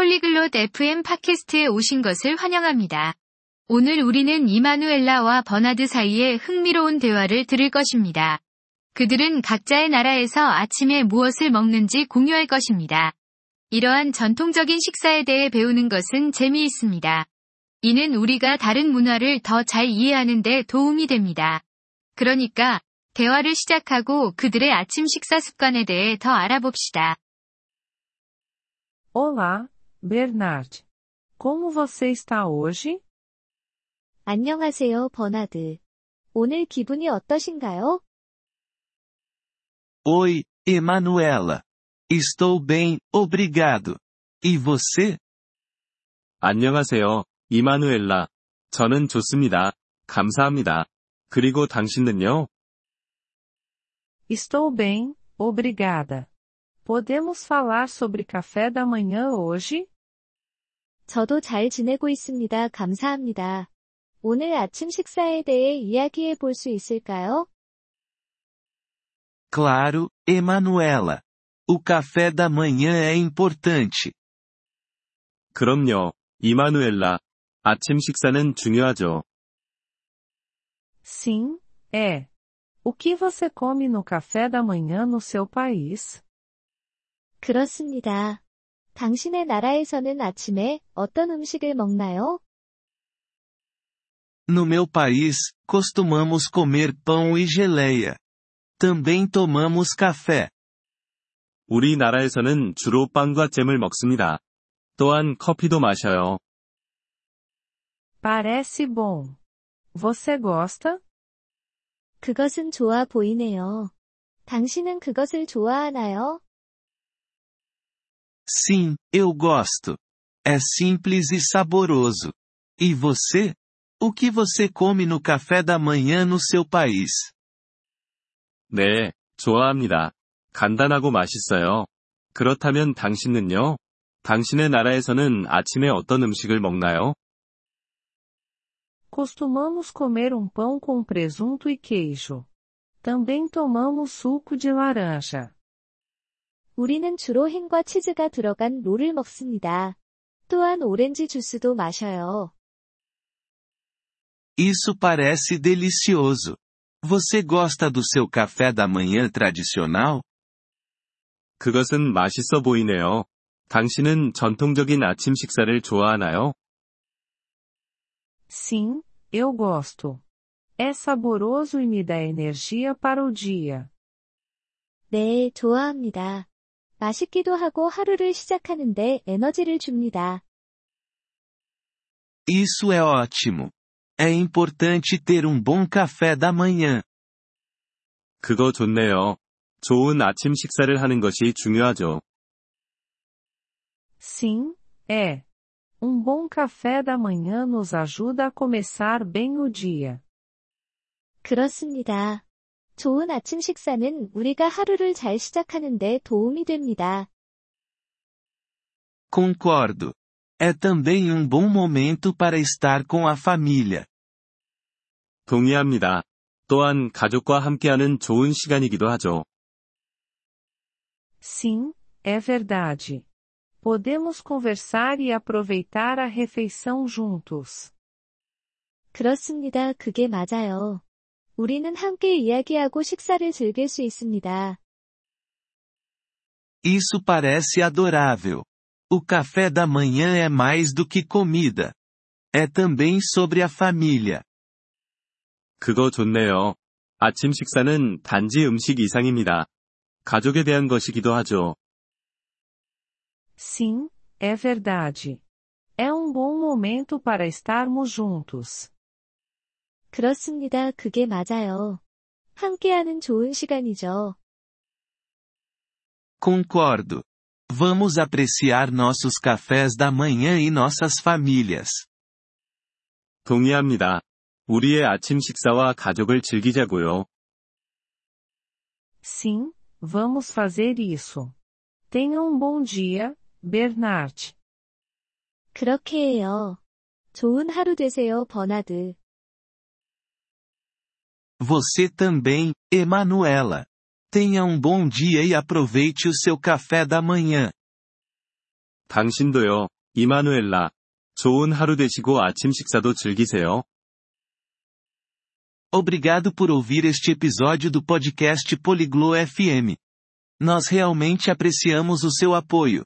폴리글롯 FM 팟캐스트에 오신 것을 환영합니다. 오늘 우리는 이마누엘라와 버나드 사이의 흥미로운 대화를 들을 것입니다. 그들은 각자의 나라에서 아침에 무엇을 먹는지 공유할 것입니다. 이러한 전통적인 식사에 대해 배우는 것은 재미있습니다. 이는 우리가 다른 문화를 더 잘 이해하는 데 도움이 됩니다. 그러니까 대화를 시작하고 그들의 아침 식사 습관에 대해 더 알아봅시다. Olá, Bernard. Como você está hoje? 안녕하세요, 버나드. 오늘 기분이 어떠신가요? Oi, Emanuela. Estou bem, obrigado. E você? 안녕하세요, 이마누엘라. 저는 좋습니다. 감사합니다. 그리고 당신은요? Estou bem, obrigada. Podemos falar sobre café da manhã hoje? 저도 잘 지내고 있습니다. 감사합니다. 오늘 아침 식사에 대해 이야기해 볼 수 있을까요? Claro, Emanuela. O café da manhã é importante. 그럼요, 이마누엘라. 아침 식사는 중요하죠. Sim, é. O que você come no café da manhã no seu país? 그렇습니다. 당신의 나라에서는 아침에 어떤 음식을 먹나요? No meu país, costumamos comer pão e geleia. Também tomamos café. 우리나라에서는 주로 빵과 잼을 먹습니다. 또한 커피도 마셔요. Parece bom. Você gosta? 그것은 좋아 보이네요. 당신은 그것을 좋아하나요? Sim, eu gosto. É simples e saboroso. E você? O que você come no café da manhã no seu país? 네, 좋아합니다. 간단하고 맛있어요. 그렇다면 당신은요? 당신의 나라에서는 아침에 어떤 음식을 먹나요? Costumamos comer um pão com presunto e queijo. Também tomamos suco de laranja. 우리는 주로 햄과 치즈가 들어간 롤을 먹습니다. 또한 오렌지 주스도 마셔요. Isso parece delicioso. Você gosta do seu café da manhã tradicional? 그것은 맛있어 보이네요. 당신은 전통적인 아침 식사를 좋아하나요? Sim, eu gosto. É saboroso e me dá energia para o dia. 네, 좋아합니다. 맛있기도 하고 하루를 시작하는데 에너지를 줍니다. Isso é ótimo. É importante ter um bom café da manhã. 그거 좋네요. 좋은 아침 식사를 하는 것이 중요하죠. Sim, é. Um bom café da manhã nos ajuda a começar bem o dia. 그렇습니다. 좋은 아침 식사는 우리가 하루를 잘 시작하는데 도움이 됩니다. Concordo. É também um bom momento para estar com a família. 동의합니다. 또한 가족과 함께하는 좋은 시간이기도 하죠. Sim, é verdade. Podemos conversar e aproveitar a refeição juntos. 그렇습니다. 그게 맞아요. 우리는 함께 이야기하고 식사를 즐길 수 있습니다. Isso parece adorável. O café da manhã é mais do que comida. É também sobre a família. 그거 좋네요. 아침 식사는 단지 음식 이상입니다. 가족에 대한 것이기도 하죠. Sim, é verdade. É um bom momento para estarmos juntos. 그렇습니다. 그게 맞아요. 함께하는 좋은 시간이죠. Concordo. Vamos apreciar nossos cafés da manhã e nossas famílias. 동의합니다. 우리의 아침 식사와 가족을 즐기자고요. Sim, vamos fazer isso. Tenha um bom dia, Bernard. 그렇게 해요. 좋은 하루 되세요, 버나드. Você também, Emanuela. Tenha um bom dia e aproveite o seu café da manhã. 당신도요, 이마누엘라. 좋은 하루 되시고 아침 식사도 즐기세요. Obrigado por ouvir este episódio do podcast Poliglo FM. Nós realmente apreciamos o seu apoio.